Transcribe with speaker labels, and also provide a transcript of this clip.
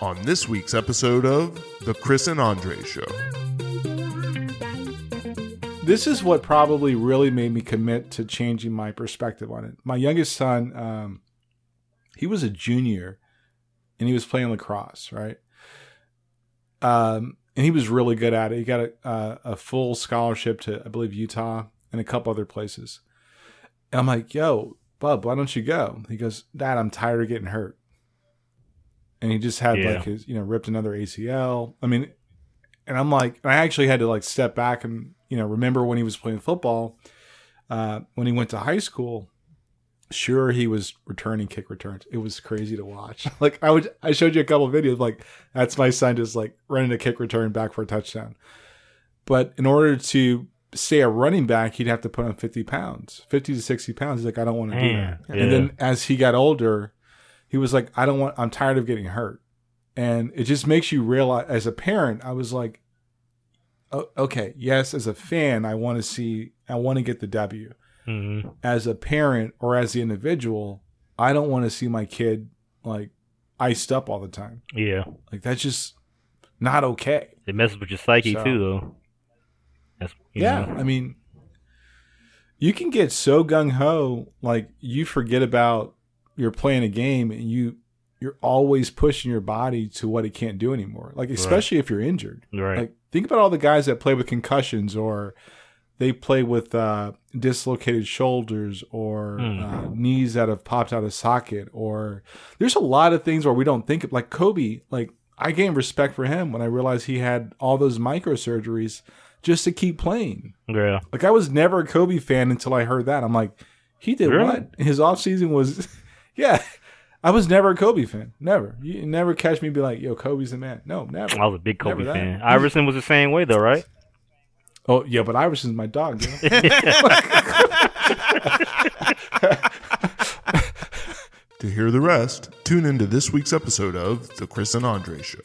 Speaker 1: on this week's episode of The Chris and Andre Show.
Speaker 2: This is what probably really made me commit to changing my perspective on it. My youngest son, um, he was a junior and he was playing lacrosse, right? Um, and he was really good at it. He got a, uh, a full scholarship to, I believe, Utah and a couple other places. And I'm like, yo, bub, why don't you go? He goes, Dad, I'm tired of getting hurt. And he just had
Speaker 3: Yeah.
Speaker 2: like his, you know, ripped another ACL. I mean, and I'm like, I actually had to like step back and, you know, remember when he was playing football, uh, when he went to high school. Sure, he was returning kick returns. It was crazy to watch. Like I would, I showed you a couple of videos. Like that's my son just like running a kick return back for a touchdown. But in order to stay a running back, he'd have to put on 50 pounds, 50 to 60 pounds. He's like, I don't want to do that.
Speaker 3: yeah.
Speaker 2: And then as he got older, he was like, I don't want, I'm tired of getting hurt. And it just makes you realize, as a parent, I was like, "O- okay, yes, as a fan, I want to see, I want to get the W.
Speaker 3: hmm
Speaker 2: As a parent or as the individual, I don't want to see my kid like iced up all the time.
Speaker 3: Yeah,
Speaker 2: Like that's just not okay.
Speaker 3: it messes with your psyche
Speaker 2: So-
Speaker 3: too, though. That's
Speaker 2: Yeah,
Speaker 3: know.
Speaker 2: I mean, you can get so gung ho, like you forget about you're playing a game and you you're always pushing your body to what it can't do anymore. Like especially if you're injured.
Speaker 3: right.
Speaker 2: Like think about all the guys that play with concussions or they play with uh, dislocated shoulders or
Speaker 3: Hmm.
Speaker 2: uh, knees that have popped out of socket or there's a lot of things where we don't think of like Kobe like I gained respect for him when I realized he had all those microsurgeries just to keep playing.
Speaker 3: yeah,
Speaker 2: Like I was never a Kobe fan until I heard that. I'm like, he did
Speaker 3: Really?
Speaker 2: what? His off season was, yeah. I was never a Kobe fan. Never. You never catch me be like, yo, Kobe's the man. No, never.
Speaker 3: I was a big Kobe
Speaker 2: Never that.
Speaker 3: fan. Iverson was the same way, though, right?
Speaker 2: Oh yeah, but Iverson's my dog. You know?
Speaker 1: To hear the rest, tune into this week's episode of The Chris and Andre Show.